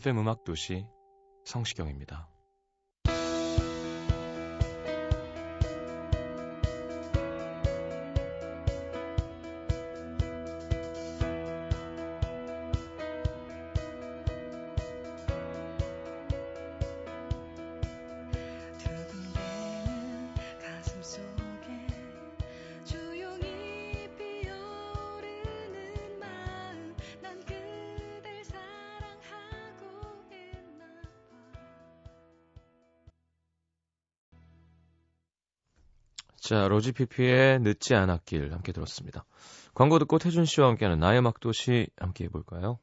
FM 음악 도시 성시경입니다. 자, 로지피피의 늦지 않았길 함께 들었습니다. 광고 듣고 태준 씨와 함께하는 나의 음악 도시 함께 해볼까요?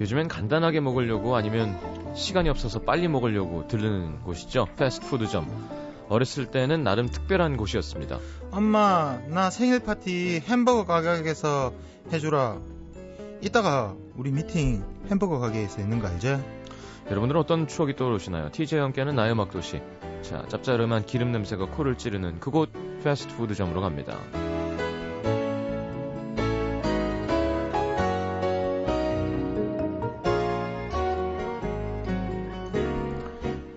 요즘엔 간단하게 먹으려고 아니면 시간이 없어서 빨리 먹으려고 들르는 곳이죠. 패스트푸드점. 어렸을 때는 나름 특별한 곳이었습니다. 엄마, 나 생일 파티 햄버거 가게에서 해주라. 이따가 우리 미팅 햄버거 가게에서 있는 거 알지? 여러분들은 어떤 추억이 떠오르시나요? TJ 함께하는 나의 음악 도시. 자, 짭짤한 기름 냄새가 코를 찌르는 그곳 패스트푸드점으로 갑니다.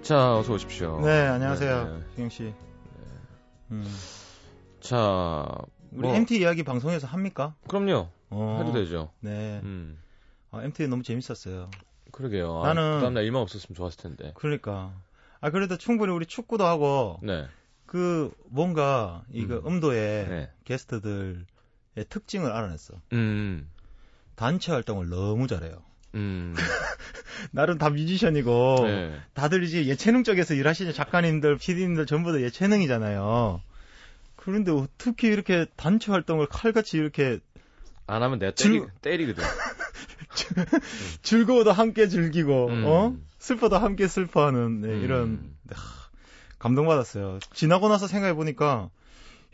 자, 어서 오십시오. 네, 안녕하세요. 네, 네. 시경 씨. 음. 자, 우리 뭐, MT 이야기 방송에서 합니까? 그럼요. 어, 해도 되죠. 네. 음. 아, MT 너무 재밌었어요. 그러게요. 나는- 아, 그 다음날 일만 없었으면 좋았을 텐데. 그러니까. 아, 그래도 충분히 우리 축구도 하고, 네. 그, 뭔가, 이거 음. 음도의 네. 게스트들의 특징을 알아냈어. 음. 단체 활동을 너무 잘해요. 음. 나름 다 뮤지션이고, 네. 다들 이제 예체능 쪽에서 일하시는 작가님들, PD님들 전부 다 예체능이잖아요. 그런데 어떻게 이렇게 단체 활동을 칼같이 이렇게 안 하면 내가 줄- 때리, 때리거든. 즐거워도 함께 즐기고, 음. 어? 슬퍼도 함께 슬퍼하는, 네, 음. 이런, 하, 감동받았어요. 지나고 나서 생각해 보니까,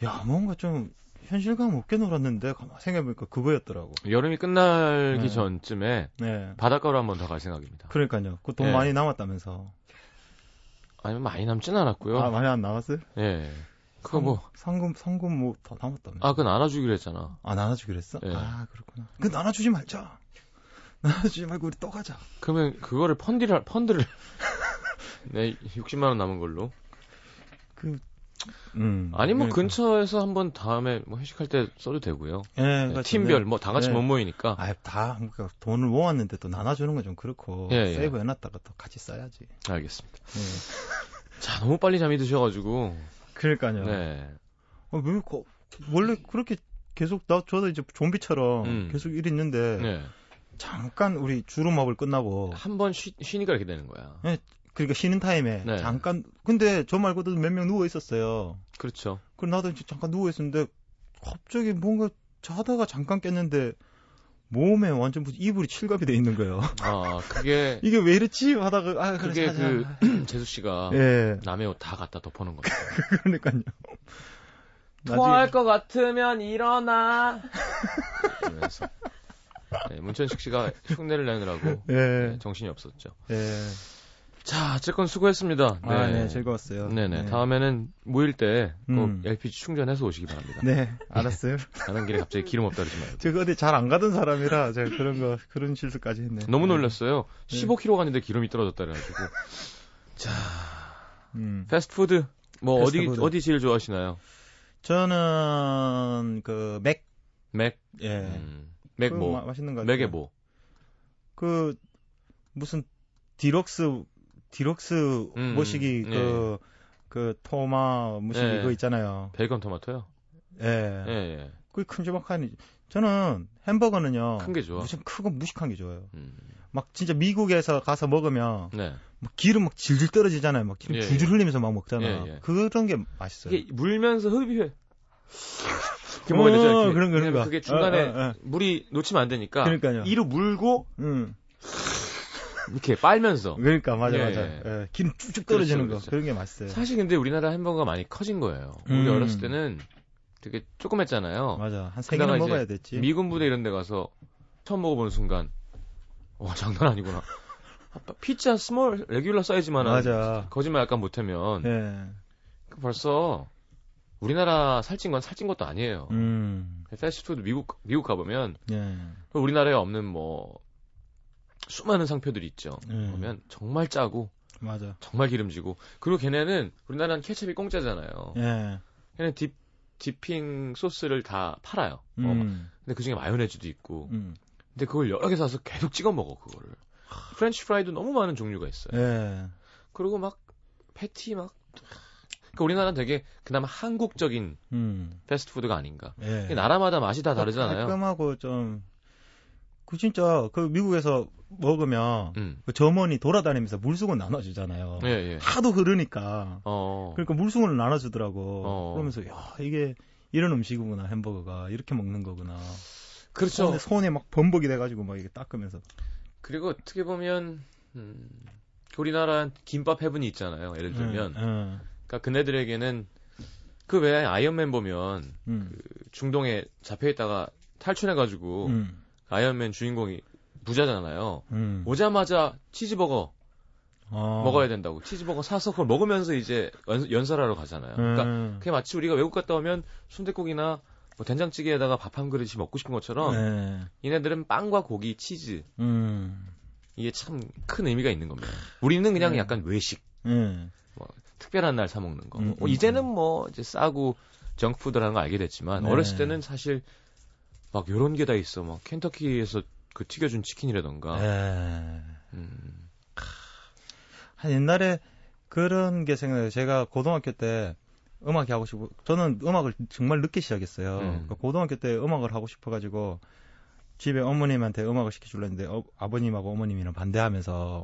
야, 뭔가 좀, 현실감 없게 놀았는데, 생각해보니까 그거였더라고. 여름이 끝나기 네. 전쯤에 네. 바닷가로 한번 더 갈 생각입니다. 그러니까요. 그돈 네. 많이 남았다면서. 아니면 많이 남진 않았고요. 아, 많이 안 남았어요? 예. 그거 뭐, 상금, 상금 뭐, 더 남았다면서. 아, 그건 안아주기로 했잖아. 아, 나눠주기로 했어? 네. 아, 그렇구나. 그 나눠주지 말자. 나눠주지 말고 우리 또 가자. 그러면 그거를 펀디를, 펀드를. 네, 60만 원 남은 걸로. 그, 음. 아니, 뭐, 그러니까. 근처에서 한번 다음에 뭐 회식할 때 써도 되고요. 예, 네, 그러니까 팀별, 뭐, 다 같이 네. 못 모이니까. 아, 다, 그러니까 돈을 모았는데 또 나눠주는 건 좀 그렇고. 예, 예. 세이브 해놨다가 또 같이 써야지. 알겠습니다. 예. 자, 너무 빨리 잠이 드셔가지고. 그러니까요. 네. 어, 왜, 거, 원래 그렇게 계속, 나, 저도 이제 좀비처럼 음. 계속 일 있는데. 네. 잠깐 우리 주름업을 끝나고. 한 번 쉬니까 이렇게 되는 거야. 그러니까 쉬는 타임에. 네. 잠깐. 근데 저 말고도 몇 명 누워 있었어요. 그렇죠. 그럼 나도 이제 잠깐 누워 있었는데 갑자기 뭔가 자다가 잠깐 깼는데 몸에 완전 무슨 이불이 칠갑이 돼 있는 거예요. 아, 그게, 이게 왜 이렇지 하다가 아 그게. 그, 재수 씨가 예 남의 옷 다 갖다 덮어놓은 겁니다. 그러니까요. 토할 것 같으면 일어나. 그러면서 네, 문천식 씨가 흉내를 내느라고 예. 네, 정신이 없었죠. 예. 자, 어쨌건 수고했습니다. 아, 네, 즐거웠어요. 네네. 네. 다음에는 모일 때꼭 음. LPG 충전해서 오시기 바랍니다. 네, 알았어요. 가는 길에 갑자기 기름 없다 그러지 말고. 제가 어디 잘 안 가던 사람이라 제가 그런 거 그런 실수까지 했네. 너무 놀랐어요. 네. 15km 갔는데 기름이 떨어졌다 그래가지고. 자, 음. 패스트푸드 뭐 패스트푸드. 어디 어디 제일 좋아하시나요? 저는 그 맥, 맥. 예, 음, 맥 뭐? 마- 맛있는 거 같아요. 맥에 뭐? 그 무슨 deluxe deluxe 음, 모시기 예. 그, 그 토마 모시기 예. 그거 있잖아요. 베이컨 토마토요? 예. 예, 예. 그 큼지막한 저는 햄버거는요. 큰 게 좋아. 무슨 크고 무식한 게 좋아요. 음. 막 진짜 미국에서 가서 먹으면 네. 막 기름 막 질질 떨어지잖아요. 막 기름 예, 줄줄 예. 흘리면서 막 먹잖아. 예, 예. 그런 게 맛있어요. 이게 물면서 흡입해. 이렇게 먹어야 되죠. 어. 그런 거, 그런 거. 그게 중간에 어, 어, 어. 물이 놓치면 안 되니까. 그러니까요. 이로 물고 응. 이렇게 빨면서. 그러니까 맞아 예, 맞아. 예. 예, 기름 쭉쭉 떨어지는 그렇죠, 거 그런 게 맛있어요. 사실 근데 우리나라 햄버거가 많이 커진 거예요. 우리 음. 어렸을 때는 되게 조그맸잖아요. 맞아. 한세 그러다가 개는 먹어야 됐지. 미군 부대 이런 데 가서 처음 먹어보는 순간 와 장난 아니구나. 피자 small regular 사이즈만 한 맞아. 거짓말 약간 못하면 예. 그 벌써 우리나라 살찐 건 살찐 것도 아니에요. 음. 패스트푸드 미국 미국 가보면 예. 우리나라에 없는 뭐 수많은 상표들이 있죠. 음. 보면 정말 짜고 맞아. 정말 기름지고 그리고 걔네는 우리나라는 케첩이 공짜잖아요. 예. 걔네 dip dipping 소스를 다 팔아요. 어, 막. 음. 근데 그 중에 마요네즈도 있고. 음. 근데 그걸 여러 개 사서 계속 찍어 먹어 그거를. 프렌치 프라이도 너무 많은 종류가 있어요. 예. 그리고 막 패티 막. 그러니까 우리나라는 되게 그나마 한국적인 음. 패스트푸드가 아닌가. 예. 나라마다 맛이 다 다르잖아요. 깔끔하고 좀, 그 진짜, 그 미국에서 먹으면, 음. 그 점원이 돌아다니면서 물수건 나눠주잖아요. 예, 예. 하도 흐르니까. 어. 그러니까 물수건을 나눠주더라고. 어. 그러면서, 야, 이게 이런 음식이구나, 햄버거가. 이렇게 먹는 거구나. 그렇죠. 손에, 손에 막 범벅이 돼가지고 막 이게 닦으면서. 그리고 어떻게 보면 음, 우리나라 김밥 해븐이 있잖아요. 예를 들면, 응, 그러니까 그네들에게는 그 외에 아이언맨 보면 응, 중동에 잡혀 있다가 탈출해가지고 응, 아이언맨 주인공이 부자잖아요. 응. 오자마자 치즈버거 어. 먹어야 된다고 치즈버거 사서 그걸 먹으면서 이제 연, 연설하러 가잖아요. 그러니까 응. 그게 마치 우리가 외국 갔다 오면 순댓국이나 뭐 된장찌개에다가 밥 한 그릇이 먹고 싶은 것처럼 네. 얘네들은 빵과 고기, 치즈 음. 이게 참 큰 의미가 있는 겁니다. 우리는 그냥 네. 약간 외식, 음. 특별한 날 사 먹는 거. 음, 뭐 음, 이제는 음. 뭐 이제 싸고 정크푸드라는 걸 알게 됐지만 네. 어렸을 때는 사실 막 요런 게 다 있어. 막 켄터키에서 그 튀겨준 치킨이라던가. 네. 음, 한 옛날에 그런 게 생각나요. 제가 고등학교 때 음악이 하고 싶고, 저는 음악을 정말 늦게 시작했어요. 음. 그러니까 고등학교 때 음악을 하고 싶어가지고, 집에 어머님한테 음악을 시켜주려 했는데, 어, 아버님하고 어머님이랑 반대하면서,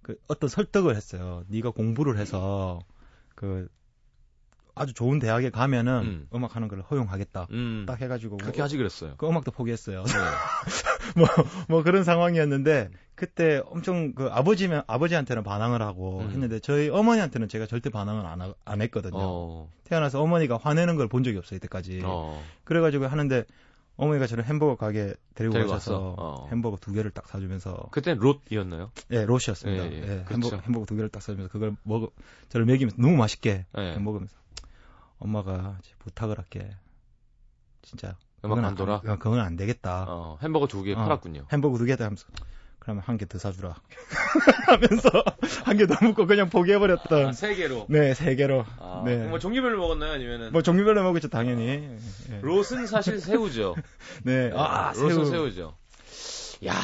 그 어떤 설득을 했어요. 네가 공부를 해서, 그, 아주 좋은 대학에 가면은 음. 음. 악 하는 걸 허용하겠다. 음, 딱 해가지고. 그렇게 뭐, 하지 그랬어요. 그 음악도 포기했어요. 네. 뭐, 뭐 그런 상황이었는데, 그때 엄청 그 아버지면, 아버지한테는 반항을 하고 음. 했는데, 저희 어머니한테는 제가 절대 반항을 안, 하- 안 했거든요. 어, 태어나서 어머니가 화내는 걸 본 적이 없어요, 이때까지. 어, 그래가지고 하는데, 어머니가 저를 햄버거 가게 데리고 데리고 가셔서. 어. 햄버거 두 개를 딱 사주면서, 그땐 롯이었나요? 예, 롯이었습니다. 예, 예. 예, 그렇죠. 햄버거, 햄버거 두 개를 딱 사주면서 그걸 먹어, 저를 먹이면서 너무 맛있게 네. 먹으면서, 엄마가 부탁을 할게. 진짜. 음악 안 돌아? 안- 그건 안 되겠다. 어, 햄버거 두개 어. 팔았군요. 햄버거 두 개다 하면서 그러면 한 개 더 사주라 하면서 한 개 더 먹고 그냥 포기해버렸던 아, 세 개로. 네 세 개로 아, 네. 뭐 종류별로 먹었나요? 아니면은 뭐 종류별로 먹겠죠 당연히 예. 롯은 사실 새우죠. 네. 아 롯은 새우 새우죠. 야,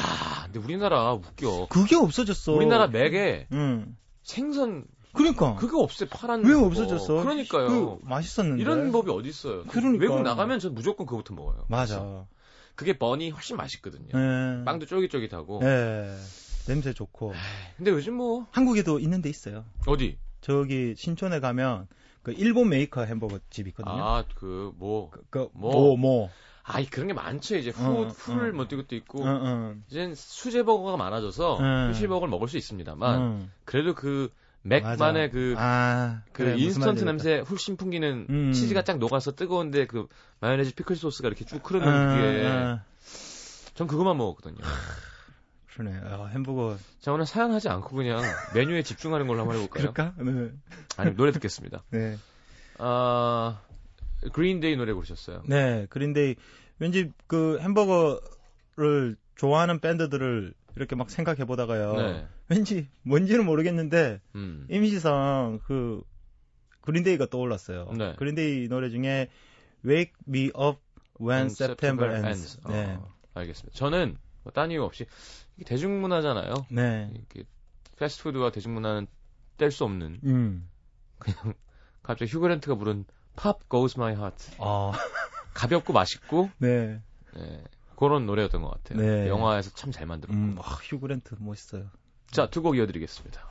근데 우리나라 웃겨. 그게 없어졌어 우리나라 맥에 응 생선 그러니까 그거 없애 파란 왜 거. 없어졌어 그러니까요. 그 맛있었는데 이런 법이 어디 있어요? 그러니까. 외국 나가면 전 무조건 그거부터 먹어요. 맞아 그게 번이 훨씬 맛있거든요. 네. 빵도 쫄깃쫄깃하고. 네 냄새 좋고 근데 요즘 뭐 한국에도 있는데 있어요 어디? 저기 신촌에 가면 그 일본 메이커 햄버거 집 있거든요 아, 그 뭐. 그, 뭐. 뭐, 뭐. 아이 그런 게 많죠. 이제 후 어, 풀을 어. 뭐 이것도 있고. 응, 응. 이젠 수제 버거가 많아져서 응. 수제버거를 먹을 수 있습니다만 응. 그래도 그 맥만의 그 아, 그 그래, 인스턴트 냄새 물씬 풍기는 음. 치즈가 쫙 녹아서 뜨거운데 그 마요네즈 피클 소스가 이렇게 쭉 흐르는 알겠다. 그게 아, 아, 전 그것만 먹었거든요. 그러네. 아, 햄버거. 자 오늘 사연하지 않고 그냥 메뉴에 집중하는 걸로 한번 해볼까요? 그럴까? 네. 아니 노래 듣겠습니다. 네. 아 그린데이 노래 고르셨어요. 네, 그린데이. 왠지 그 햄버거를 좋아하는 밴드들을 이렇게 막 생각해 보다가요. 네. 왠지 뭔지는 모르겠는데 음. 이미지상 그 그린데이가 떠올랐어요. 네. 그린데이 노래 중에 Wake Me Up When September September Ends. Ends. 네. 어. 알겠습니다. 저는 뭐딴 이유 없이 이게 대중문화잖아요. 네. 이렇게 패스트푸드와 대중문화는 뗄 수 없는 음. 갑자기 휴그랜트가 부른 Pop Goes My Heart 아, 가볍고 맛있고 네. 예, 그런 노래였던 것 같아요. 네. 영화에서 참 잘 만들었고. 음, 아, 휴그랜트 멋있어요. 자, 두 곡 이어드리겠습니다.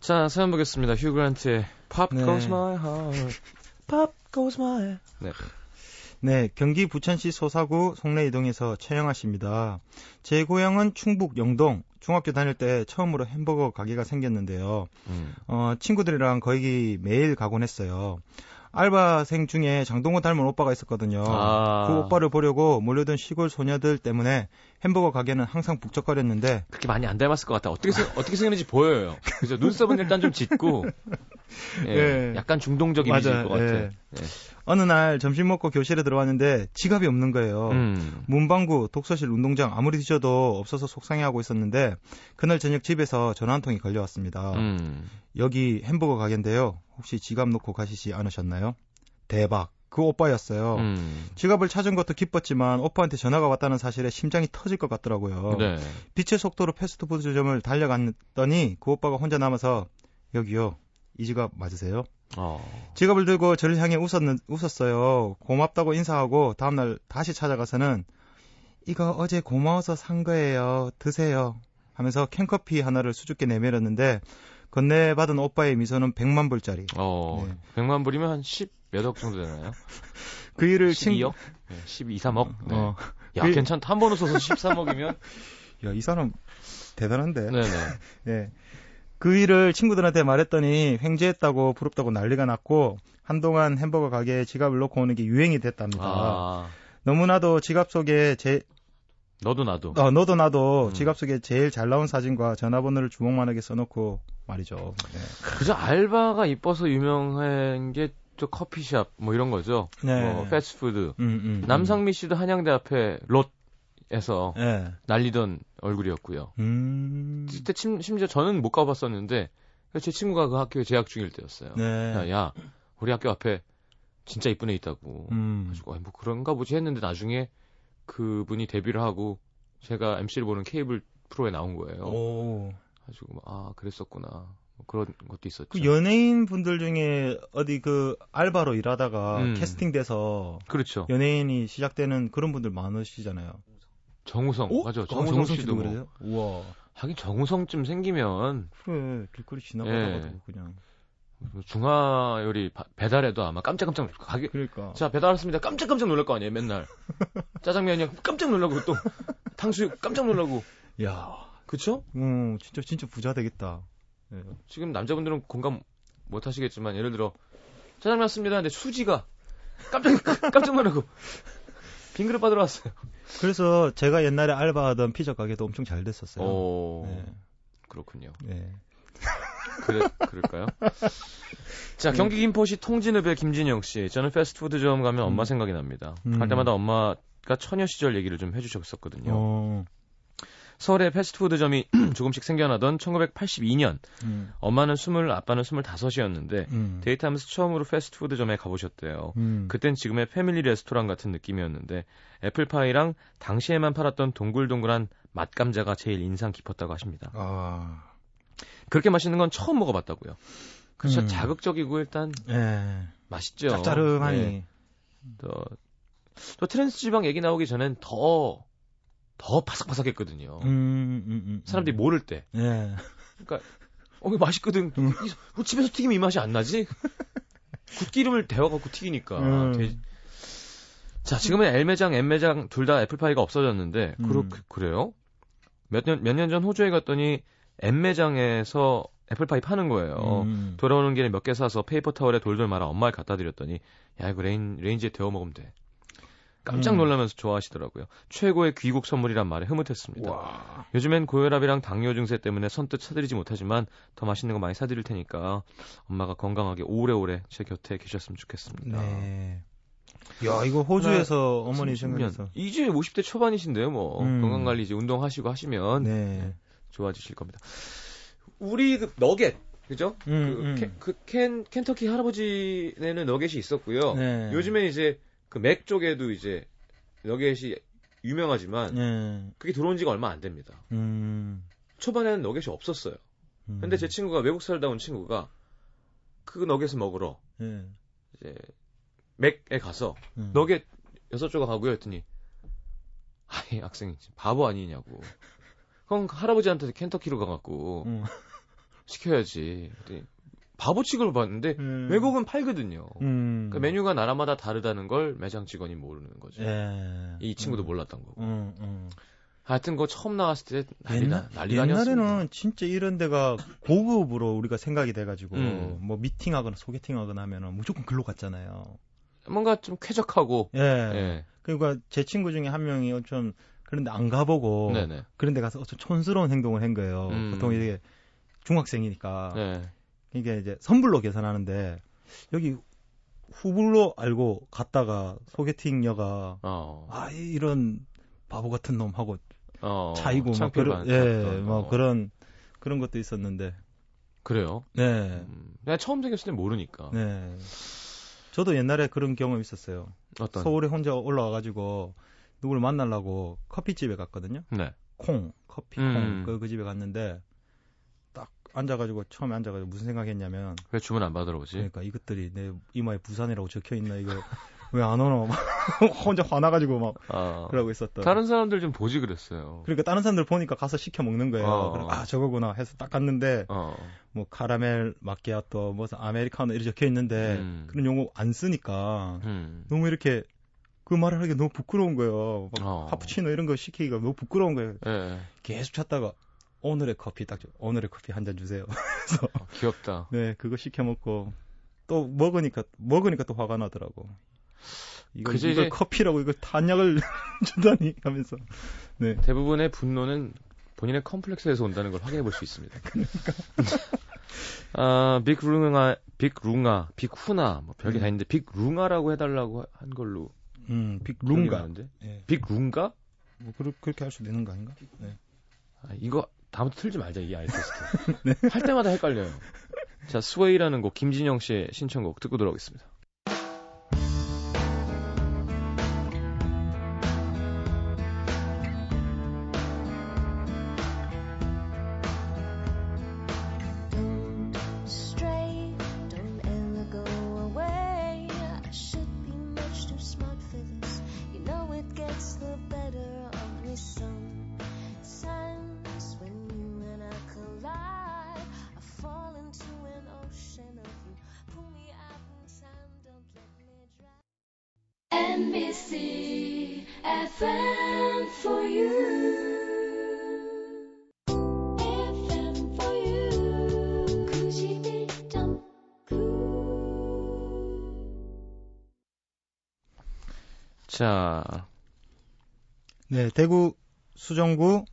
자, 사연 보겠습니다. 휴그랜트의 Pop 네. Goes My Heart. Pop Goes My Heart. 네. 네, 경기 부천시 소사구 송내 이동에서 최영아 씨입니다. 제 고향은 충북 영동. 중학교 다닐 때 처음으로 햄버거 가게가 생겼는데요. 음. 어, 친구들이랑 거기 매일 가곤 했어요. 알바생 중에 장동건 닮은 오빠가 있었거든요. 아. 그 오빠를 보려고 몰려든 시골 소녀들 때문에 햄버거 가게는 항상 북적거렸는데 그렇게 많이 안 닮았을 것 같아. 어떻게, 생, 어떻게 생겼는지 보여요. 그죠? 눈썹은 일단 좀 짙고, 예, 예. 약간 중동적 맞아요. 것 같아. 예. 예. 어느 날 점심 먹고 교실에 들어왔는데 지갑이 없는 거예요. 음. 문방구, 독서실, 운동장 아무리 뒤져도 없어서 속상해하고 있었는데 그날 저녁 집에서 전화 한 통이 걸려왔습니다. 음. 여기 햄버거 가게인데요. 혹시 지갑 놓고 가시지 않으셨나요? 대박. 그 오빠였어요. 음. 지갑을 찾은 것도 기뻤지만 오빠한테 전화가 왔다는 사실에 심장이 터질 것 같더라고요. 네. 빛의 속도로 패스트푸드점을 달려갔더니 그 오빠가 혼자 남아서 여기요. 이 지갑 맞으세요? 어. 지갑을 들고 저를 향해 웃었는, 웃었어요. 고맙다고 인사하고 다음날 다시 찾아가서는 이거 어제 고마워서 산 거예요. 드세요. 하면서 캔커피 하나를 수줍게 내밀었는데 건네받은 오빠의 미소는 100만 불짜리. 어. 네. 100만 불이면 한 10몇억 정도 되나요? 그 일을 12억? 네, 12, 3억? 네. 어. 야, 그- 괜찮다. 한 번 웃어서 13억이면? 야, 이 사람 대단한데. 네네. 예. 그 일을 친구들한테 말했더니 횡재했다고 부럽다고 난리가 났고 한동안 햄버거 가게에 지갑을 놓고 오는 게 유행이 됐답니다. 아. 너무나도 지갑 속에 제 너도 나도. 어, 너도 나도 음. 지갑 속에 제일 잘 나온 사진과 전화번호를 주먹만하게 써놓고 말이죠. 네. 그저 알바가 이뻐서 유명한 게 저 커피숍 뭐 이런 거죠. 네. 뭐 패스트푸드. 음, 음, 남상미 씨도 한양대 앞에 롯에서 음. 네. 날리던 얼굴이었고요. 음. 그때 심, 심지어 저는 못 가봤었는데 제 친구가 그 학교에 재학 중일 때였어요. 네. 야, 야, 우리 학교 앞에 진짜 이쁜 애 있다고. 음. 가지고 뭐 그런가 보지 했는데 나중에 그분이 데뷔를 하고 제가 MC를 보는 케이블 프로에 나온 거예요. 오. 가지고 막, 아 그랬었구나. 뭐 그런 것도 있었죠. 그 연예인 분들 중에 어디 그 알바로 일하다가 음. 캐스팅돼서 그렇죠. 연예인이 시작되는 그런 분들 많으시잖아요. 정우성 맞아. 어, 정우성 씨도 씨도 뭐. 그래요? 우와. 하긴 정우성쯤 생기면 그래 길거리 지나가다가도 예. 그냥. 중화 요리 바- 배달해도 아마 깜짝깜짝 놀- 가게 그러니까. 자 배달 왔습니다. 깜짝깜짝 놀랄 거 아니에요 맨날. 짜장면이 깜짝 놀라고 또 탕수육 깜짝 놀라고. 야. 그쵸? 음, 진짜 진짜 부자 되겠다. 예. 지금 남자분들은 공감 못 하시겠지만 예를 들어 짜장면 왔습니다. 근데 수지가 깜짝 깜짝 놀라고 빈 그릇 받으러 왔어요. 그래서 제가 옛날에 알바하던 피자 가게도 엄청 잘 됐었어요. 오 네. 그렇군요. 네. 그래 그럴까요? 자 경기 김포시 통진읍의 김진영 씨. 저는 패스트푸드점 가면 엄마 음. 생각이 납니다. 음. 갈 때마다 엄마가 처녀 시절 얘기를 좀 해주셨었거든요. 어. 서울에 패스트푸드점이 조금씩 생겨나던 1982년 음. 엄마는 20, 아빠는 25이었는데 음. 데이트하면서 처음으로 패스트푸드점에 가보셨대요. 음. 그땐 지금의 패밀리 레스토랑 같은 느낌이었는데 애플파이랑 당시에만 팔았던 동글동글한 맛감자가 제일 인상 깊었다고 하십니다. 아. 그렇게 맛있는 건 처음 먹어봤다고요. 그래서 음. 자극적이고 일단 예. 맛있죠. 짭짤하니. 네. 또, 또 트랜스 지방 얘기 나오기 전엔 더, 더 바삭바삭했거든요. 음, 음, 음, 사람들이 모를 때. 예. 어, 이거 맛있거든. 음. 이- 뭐 집에서 튀기면 이 맛이 안 나지? 굳기름을 데워갖고 튀기니까. 음. 돼- 자, 지금은 L매장, M매장 둘 다 애플파이가 없어졌는데, 음. 그렇, 그래요? 몇 년, 몇 년 전 호주에 갔더니 M매장에서 애플파이 파는 거예요. 음. 돌아오는 길에 몇 개 사서 paper towel에 돌돌 말아 엄마에 갖다 드렸더니, 야, 이거 레인, 레인지에 데워 먹으면 돼. 깜짝 음. 놀라면서 좋아하시더라고요. 최고의 귀국 선물이란 말에 흐뭇했습니다. 와. 요즘엔 고혈압이랑 당뇨 증세 때문에 선뜻 사드리지 못하지만 더 맛있는 거 많이 사드릴 테니까 엄마가 건강하게 오래오래 제 곁에 계셨으면 좋겠습니다. 네. 야, 이거 호주에서 어머니 30년. 생각해서. 이제 50대 초반이신데요, 뭐 음. 건강 관리 이제 운동하시고 하시면 네. 좋아지실 겁니다. 우리 그 너겟 그죠? 음, 그, 음. 캔, 그 켄, 켄터키 할아버지네는 너겟이 있었고요. 네. 요즘엔 이제 그 맥 쪽에도 이제 너겟이 유명하지만 네. 그게 들어온 지가 얼마 안 됩니다. 음. 초반에는 너겟이 없었어요. 음. 근데 제 친구가 외국 살다 온 친구가 그 너겟을 먹으러 네. 이제 맥에 가서 음. 너겟 여섯 조각 하고요 했더니 아이 학생이 바보 아니냐고 그럼 할아버지한테 켄터키로 가갖고 음. 시켜야지 바보 취급을 받는데 음. 외국은 팔거든요 음. 그러니까 메뉴가 나라마다 다르다는 걸 매장 직원이 모르는 거죠 예. 이 친구도 음. 몰랐던 거고 음, 음. 하여튼 그거 처음 나왔을 때 난리나 옛날, 아니었습니다 옛날에는 진짜 이런 데가 고급으로 우리가 생각이 돼가지고 음. 뭐 미팅하거나 소개팅하거나 하면은 무조건 글로 갔잖아요. 뭔가 좀 쾌적하고 예. 예. 그러니까 제 친구 중에 한 명이 좀 그런데 안 가보고 네네 그런 데 가서 좀 촌스러운 행동을 한 거예요. 음. 보통 이게 중학생이니까 네. 이게 이제 선불로 계산하는데 여기 후불로 알고 갔다가 소개팅녀가 어. 아 이런 바보 같은 놈 하고 어. 차이고 막 그런 예, 뭐 어. 그런 그런 것도 있었는데 그래요 네. 음, 그냥 처음 생겼을 때 모르니까 네. 저도 옛날에 그런 경험 있었어요. 어떤 서울에 혼자 올라와가지고 누구를 만나려고 커피집에 갔거든요. 네. 콩 커피 음. 콩그그 집에 갔는데 딱 앉아가지고 처음에 앉아가지고 무슨 생각했냐면 왜 주문 안 받으러 오지? 그러니까 이것들이 내 이마에 부산이라고 적혀 있나 이거 왜 안 오노 막 혼자 화나가지고 막 아, 그러고 있었던. 다른 사람들 좀 보지 그랬어요. 그러니까 다른 사람들 보니까 가서 시켜 먹는 거예요. 어. 그래서 아 저거구나 해서 딱 갔는데 어, 뭐 카라멜 마키아토 무슨 아메리카노 이렇게 적혀 있는데 음. 그런 용어 안 쓰니까 음. 너무 이렇게 그 말을 하기가 너무 부끄러운 거예요. 막 어. 카푸치노 이런 거 시키기가 너무 부끄러운 거예요. 예, 계속 찾다가 오늘의 커피 딱 줘. 오늘의 커피 한 잔 주세요. 어, 귀엽다. 네, 그거 시켜 먹고 또 먹으니까 먹으니까 또 화가 나더라고. 이걸, 그제 이걸 커피라고 이걸 탄약을 준다니 하면서. 네. 대부분의 분노는 본인의 컴플렉스에서 온다는 걸 확인해 볼 수 있습니다. 그러니까. 아, 빅룽아, 빅룽아, 빅후나, 뭐 별게 음. 다 있는데 빅룽아라고 해달라고 한 걸로 음, 빅룽가. 나는데 예. 빅룽가? 뭐 그렇, 그렇게 할 수도 있는 거 아닌가? 네. 아, 이거 다음부터 틀지 말자 이 아이테스트. 할 때마다 헷갈려요. 자, 스웨이라는 곡 김진영 씨의 신청곡 듣고 돌아오겠습니다. NBC FM for you. FM for you. 91.9. 자, 네, 대구 수정구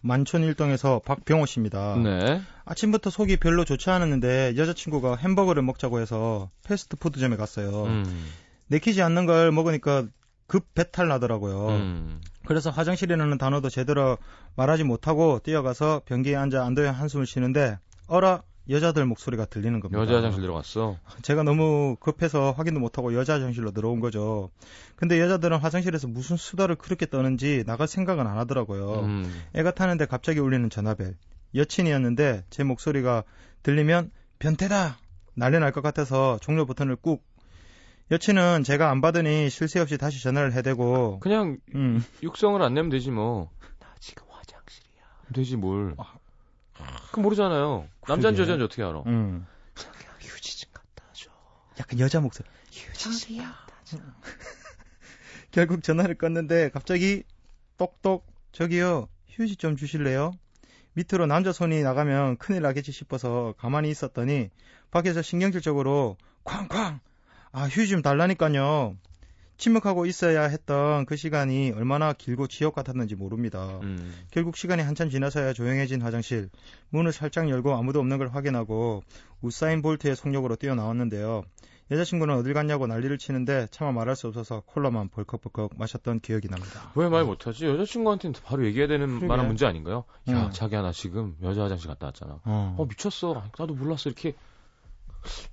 만촌일동에서 박병호 씨입니다. 네. 아침부터 속이 별로 좋지 않았는데 여자친구가 햄버거를 먹자고 해서 패스트푸드점에 갔어요. 음, 내키지 않는 걸 먹으니까 급 배탈 나더라고요. 음, 그래서 화장실이라는 단어도 제대로 말하지 못하고 뛰어가서 변기에 앉아 안도의 한숨을 쉬는데 어라 여자들 목소리가 들리는 겁니다. 여자 화장실 들어갔어. 제가 너무 급해서 확인도 못하고 여자 화장실로 들어온 거죠. 근데 여자들은 화장실에서 무슨 수다를 그렇게 떠는지 나갈 생각은 안 하더라고요. 음, 애가 타는데 갑자기 울리는 전화벨. 여친이었는데 제 목소리가 들리면 변태다! 난리 날 것 같아서 종료 버튼을 꾹. 여친은 제가 안 받으니 쉴 새 없이 다시 전화를 해대고 그냥 음. 육성을 안 내면 되지 뭐. 나 지금 화장실이야. 되지 뭘. 그 모르잖아요. 남자인지. 여자인지 어떻게 알아? 음. 그냥 휴지 좀 갖다 줘. 약간 여자 목소리. 휴지 좀 갖다 줘. 결국 전화를 껐는데 갑자기 똑똑 저기요 휴지 좀 주실래요? 밑으로 남자 손이 나가면 큰일 나겠지 싶어서 가만히 있었더니 밖에서 신경질적으로 쾅쾅 아 휴지 좀 달라니까요. 침묵하고 있어야 했던 그 시간이 얼마나 길고 지옥 같았는지 모릅니다. 음. 결국 시간이 한참 지나서야 조용해진 화장실. 문을 살짝 열고 아무도 없는 걸 확인하고 우사인 볼트의 속력으로 뛰어나왔는데요. 여자친구는 어딜 갔냐고 난리를 치는데 차마 말할 수 없어서 콜라만 벌컥벌컥 마셨던 기억이 납니다. 왜 말 못하지? 여자친구한테는 바로 얘기해야 되는 그러게. 만한 문제 아닌가요? 야, 응. 자기야, 나 지금 여자 화장실 갔다 왔잖아. 어. 어, 미쳤어. 나도 몰랐어. 이렇게.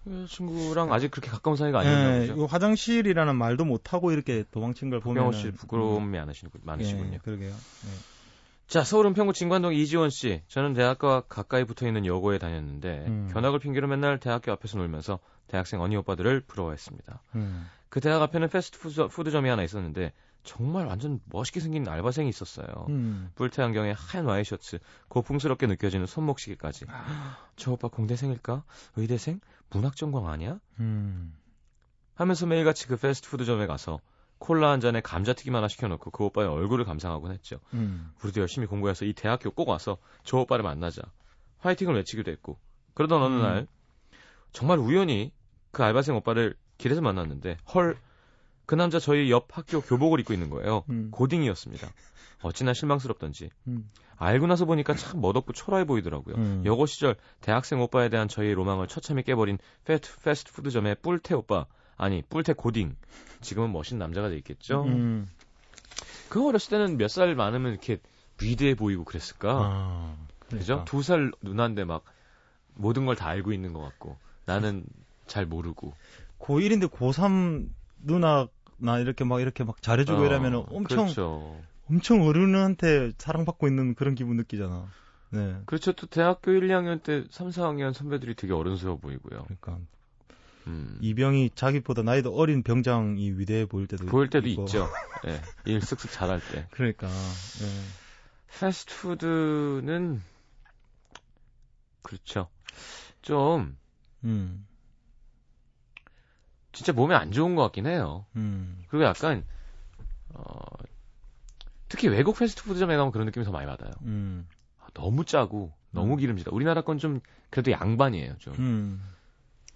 여자친구랑 아직 그렇게 가까운 사이가 아니었나 예, 보죠. 이거 화장실이라는 말도 못 하고 이렇게 도망친 걸 보면. 씨 부끄러움이 많으시, 많으시군요. 예, 그러게요. 자, 서울 은평구 진관동 이지원 씨. 저는 대학과 가까이 붙어 있는 여고에 다녔는데 음. 견학을 핑계로 맨날 대학교 앞에서 놀면서 대학생 언니 오빠들을 부러워했습니다. 음. 그 대학 앞에는 패스트푸드점이 하나 있었는데 정말 완전 멋있게 생긴 알바생이 있었어요. 음. 뿔테 안경에 하얀 와이셔츠, 고풍스럽게 느껴지는 손목시계까지. 저 오빠 공대생일까? 의대생? 문학 전공 아니야? 음. 하면서 매일같이 그 패스트푸드점에 가서 콜라 한 잔에 감자튀김 하나 시켜놓고 그 오빠의 얼굴을 감상하곤 했죠. 음. 우리도 열심히 공부해서 이 대학교 꼭 와서 저 오빠를 만나자. 화이팅을 외치기도 했고. 그러던 어느 음. 날 정말 우연히 그 알바생 오빠를 길에서 만났는데 헐 그 남자 저희 옆 학교 교복을 입고 있는 거예요. 음. 고딩이었습니다. 어찌나 실망스럽던지. 음. 알고 나서 보니까 참 멋없고 초라해 보이더라고요. 음. 여고 시절 대학생 오빠에 대한 저희의 로망을 처참히 깨버린 패트, 패스트푸드점의 뿔테 오빠 아니 뿔테 고딩 지금은 멋있는 남자가 돼 있겠죠. 음. 그 어렸을 때는 몇 살 많으면 이렇게 위대해 보이고 그랬을까? 아, 그죠? 그러니까. 두살 누나인데 막 모든 걸 다 알고 있는 것 같고 나는 잘 모르고. 고1인데 고3 누나 나 이렇게 막 이렇게 막 잘해주고 어, 이러면은 엄청 그렇죠. 엄청 어른한테 사랑받고 있는 그런 기분 느끼잖아. 네. 그렇죠. 또 대학교 1, 2학년 때 3, 4학년 선배들이 되게 어른스러워 보이고요. 그러니까 음. 이병이 자기보다 나이도 어린 병장이 위대해 보일 때도 보일 때도 있고. 있죠. 예. 일 쓱쓱 잘할 때. 그러니까 네. 패스트푸드는 그렇죠. 좀 음. 진짜 몸에 안 좋은 것 같긴 해요. 음. 그리고 약간 어 특히 외국 패스트푸드점에 가면 그런 느낌이 더 많이 받아요. 음. 아, 너무 짜고 너무 음. 기름지다. 우리나라 건 좀 그래도 양반이에요, 좀. 음.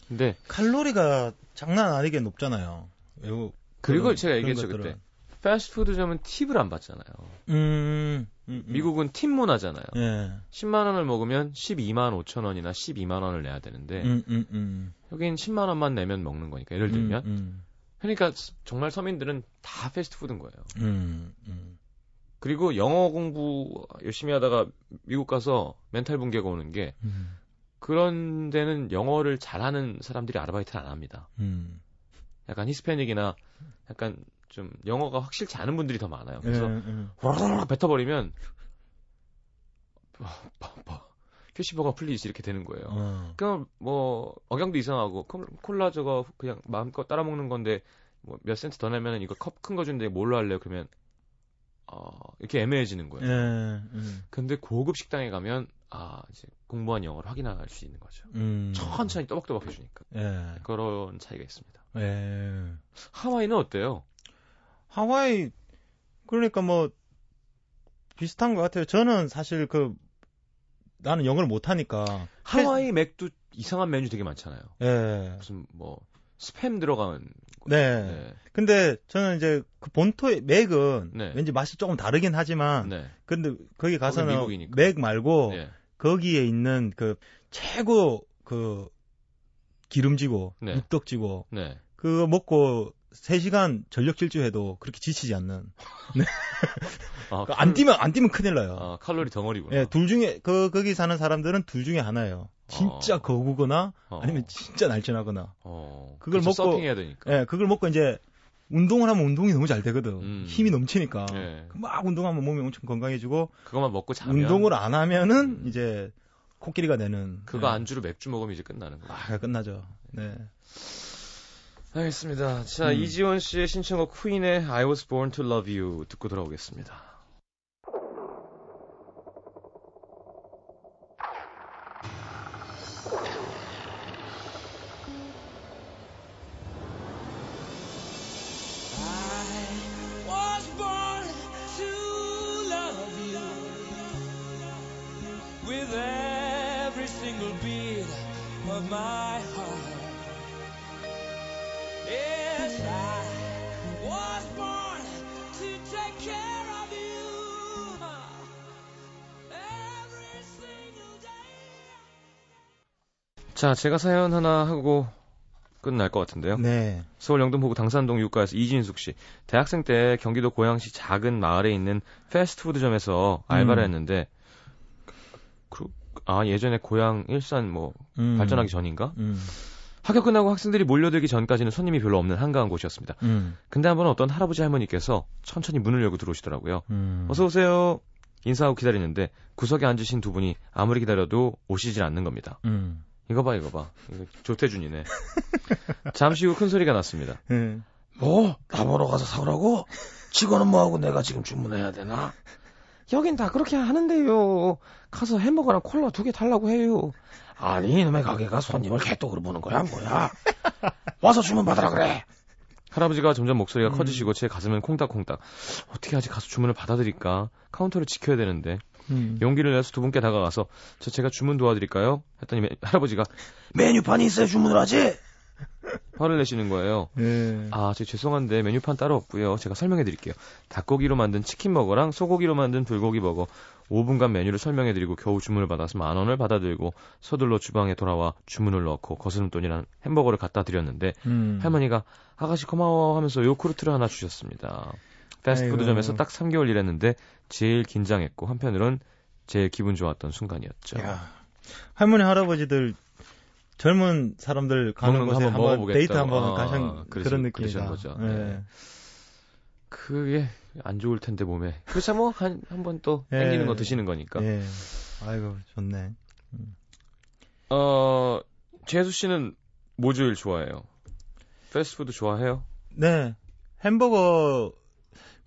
근데 칼로리가 장난 아니게 높잖아요. 외국 그리고 그런- 제가 얘기했죠. 그때 패스트푸드점은 팁을 안 받잖아요. 음. 음, 음. 미국은 팁 문화잖아요. 예. 10만 원을 먹으면 12만 5천 원이나 12만 원을 내야 되는데 음, 음, 음. 여긴 10만 원만 내면 먹는 거니까 예를 들면 음, 그러니까 정말 서민들은 다 패스트푸드인 거예요. 음, 음. 그리고 영어 공부 열심히 하다가 미국 가서 멘탈 붕괴가 오는 게 음. 그런 데는 영어를 잘하는 사람들이 아르바이트를 안 합니다. 음. 약간 히스패닉이나 약간 좀 영어가 확실치 않은 분들이 더 많아요. 그래서 예, 예. 뱉어버리면 뭐, cheeseburger please 이렇게 되는 거예요. 어. 그럼 뭐 억양도 이상하고 콜- 콜라 저거 그냥 마음껏 따라 먹는 건데 뭐 몇 센트 더 내면 이거 컵 큰 거 주는데 뭘로 할래요? 그러면 어 이렇게 애매해지는 거예요. 예, 예. 근데 고급 식당에 가면 아 이제 공부한 영어를 확인할 수 있는 거죠. 음. 천천히 또박또박 해주니까 예. 그런 차이가 있습니다. 예. 하와이는 어때요? 하와이 그러니까 뭐 비슷한 것 같아요. 저는 사실 그 나는 영어를 못 하니까 하와이 맥도 이상한 메뉴 되게 많잖아요. 예. 무슨 뭐 스팸 들어간 거. 네. 네. 근데 저는 이제 그 본토의 맥은 네. 왠지 맛이 조금 다르긴 하지만 네. 근데 거기 가서는. 맥 말고 네. 거기에 있는 그 최고 그 기름지고 네. 육덕지고 네. 그거 먹고 3시간 전력 질주해도 그렇게 지치지 않는 아, 그안 뛰면 안 뛰면 큰일 나요. 아, 칼로리 덩어리구나. 예, 둘 중에 그 거기 사는 사람들은 둘 중에 하나예요. 진짜 어. 거구거나 어. 아니면 진짜 날씬하거나. 어, 그걸 먹고- 서핑해야 되니까. 예, 그걸 먹고 이제 운동을 하면 운동이 너무 잘 되거든. 음. 힘이 넘치니까. 예. 막 운동하면 몸이 엄청 건강해지고 그것만 먹고 자면 운동을 안 하면은 음. 이제 코끼리가 되는. 그거 예. 안주로 맥주 먹으면 이제 끝나는 거야. 아, 끝나죠. 네. 알겠습니다. 자, 음. 이지원 씨의 신청곡 퀸의 I Was Born to Love You 듣고 돌아오겠습니다. I was born to love you with every single beat of my heart. 자, 제가 사연 하나 하고 끝날 것 같은데요. 네. 서울 영등포구 당산동 육가에서 이진숙 씨. 대학생 때 경기도 고양시 작은 마을에 있는 패스트푸드점에서 알바를 음. 했는데 그, 아 예전에 고향 일산 뭐 음. 발전하기 전인가? 음. 학교 끝나고 학생들이 몰려들기 전까지는 손님이 별로 없는 한가한 곳이었습니다. 음. 근데 한번 어떤 할아버지 할머니께서 천천히 문을 열고 들어오시더라고요. 음. 어서 오세요. 인사하고 기다리는데 구석에 앉으신 두 분이 아무리 기다려도 오시질 않는 겁니다. 음. 이거 봐, 이거 봐. 이거 조태준이네. 잠시 후 큰 소리가 났습니다. 예. 뭐? 나 보러 가서 사오라고? 직원은 뭐하고 내가 지금 주문해야 되나? 여긴 다 그렇게 하는데요. 가서 햄버거랑 콜라 두 개 달라고 해요. 아니 이놈의 가게가 손님을 개떡으로 보는 거야 뭐야? 와서 주문 받으라 그래. 할아버지가 점점 목소리가 음. 커지시고 제 가슴은 콩닥콩닥. 어떻게 하지 가서 주문을 받아드릴까? 카운터를 지켜야 되는데. 음. 용기를 내서 두 분께 다가가서 저 제가 주문 도와드릴까요? 했더니 매- 할아버지가 메뉴판이 있어야 주문을 하지. 화를 내시는 거예요. 예. 아, 저 죄송한데 메뉴판 따로 없고요. 제가 설명해 드릴게요. 닭고기로 만든 치킨 버거랑 소고기로 만든 불고기 버거 5분간 메뉴를 설명해 드리고 겨우 주문을 받아서 만 원을 받아들고 서둘러 주방에 돌아와 주문을 넣고 거스름돈이란 햄버거를 갖다 드렸는데 음. 할머니가 아가씨 고마워 하면서 요구르트를 하나 주셨습니다. 패스트푸드점에서. 딱 3개월 일했는데 제일 긴장했고 한편으론 제일 기분 좋았던 순간이었죠. 야. 할머니 할아버지들 젊은 사람들 가는 곳에 한번 한번. 데이트 한번 아, 가신 그러시- 그런 느낌이다. 거죠. 예. 네. 그게 안 좋을 텐데 몸에. 그렇죠 뭐한 한 번또 예. 땡기는 거 드시는 거니까. 예. 아이고 좋네. 어 재수 씨는 뭐 제일 좋아해요? 패스트푸드 좋아해요? 네. 햄버거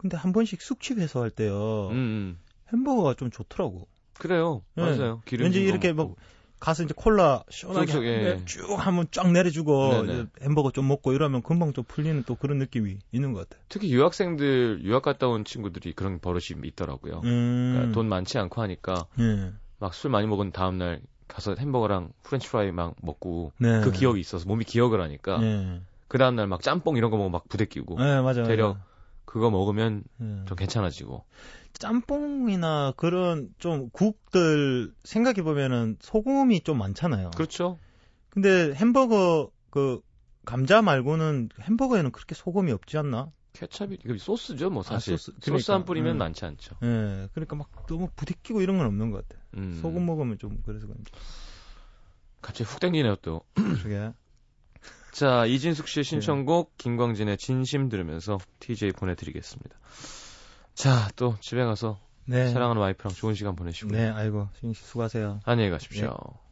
근데 한 번씩 숙취 해소 할 때요. 음, 음. 햄버거가 좀 좋더라고. 그래요. 예. 맞아요. 기름 왠지 이렇게 뭐 가서 이제 콜라 시원하게 쏙쏙, 예. 한- 쭉 한번 쫙 내려주고 햄버거 좀 먹고 이러면 금방 좀 풀리는 또 그런 느낌이 있는 것 같아. 특히 유학생들 유학 갔다 온 친구들이 그런 버릇이 있더라고요. 음. 그러니까 돈 많지 않고 하니까 예. 막술 많이 먹은 다음 날 가서 햄버거랑 프렌치 프라이 막 먹고 네. 그 기억이 있어서 몸이 기억을 하니까 예. 그 다음 날 막 짬뽕 이런 거 먹으면 막 부대끼고 예, 맞아. 되려 맞아. 그거 먹으면 예. 좀 괜찮아지고. 짬뽕이나 그런 좀 국들 생각해 보면은 소금이 좀 많잖아요. 그렇죠. 근데 햄버거 그 감자 말고는 햄버거에는 그렇게 소금이 없지 않나? 케찹이 소스죠, 뭐 사실. 아, 소스. 소스, 그러니까. 안 뿌리면 음. 많지 않죠. 예. 그러니까 막 너무 부대끼고 이런 건 없는 것 같아. 음. 소금 먹으면 좀 그래서 그런지. 갑자기 훅 땡기네요 또. 그게. 자 이진숙 씨의 신청곡 김광진의 진심 들으면서 TJ 보내드리겠습니다. 자 또 집에 가서 네. 사랑하는 와이프랑 좋은 시간 보내시고 네, 아이고, 수고하세요. 안녕히 가십시오. 그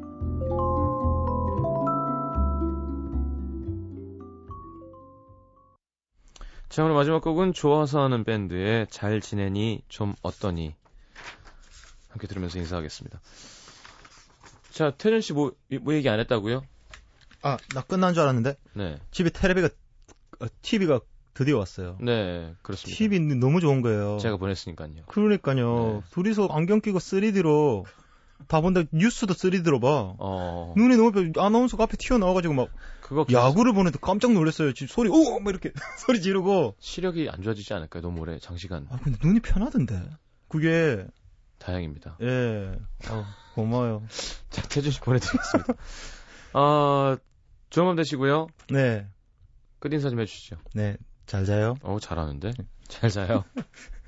자, 오늘 마지막 곡은 좋아서 하는 밴드의 잘 지내니 좀 어떠니. 함께 들으면서 인사하겠습니다. 자, 태준 씨 뭐, 뭐 얘기 안 했다고요? 아, 나 끝난 줄 알았는데 네. 집에 테레비가 어, TV가 드디어 왔어요. 네, 그렇습니다. TV 너무 좋은 거예요. 제가 보냈으니까요. 그러니까요. 네. 둘이서 안경 끼고 3D로 다 본다. 뉴스도 3D로 봐. 어, 눈이 너무 펴- 아나운서가 앞에 튀어나와가지고 막 그거 계속 야구를 보는데 깜짝 놀랐어요. 지금 소리 오! 막 이렇게 소리 지르고. 시력이 안 좋아지지 않을까요? 너무 오래 장시간. 아 근데 눈이 편하던데. 그게 다행입니다. 예. 어, 고마워요. 자, 태준 씨 보내드리겠습니다. 어, 좋은 밤 되시고요. 네. 끝 인사 좀 해주시죠. 네. 잘 자요. 어우, 잘하는데? 잘 자요.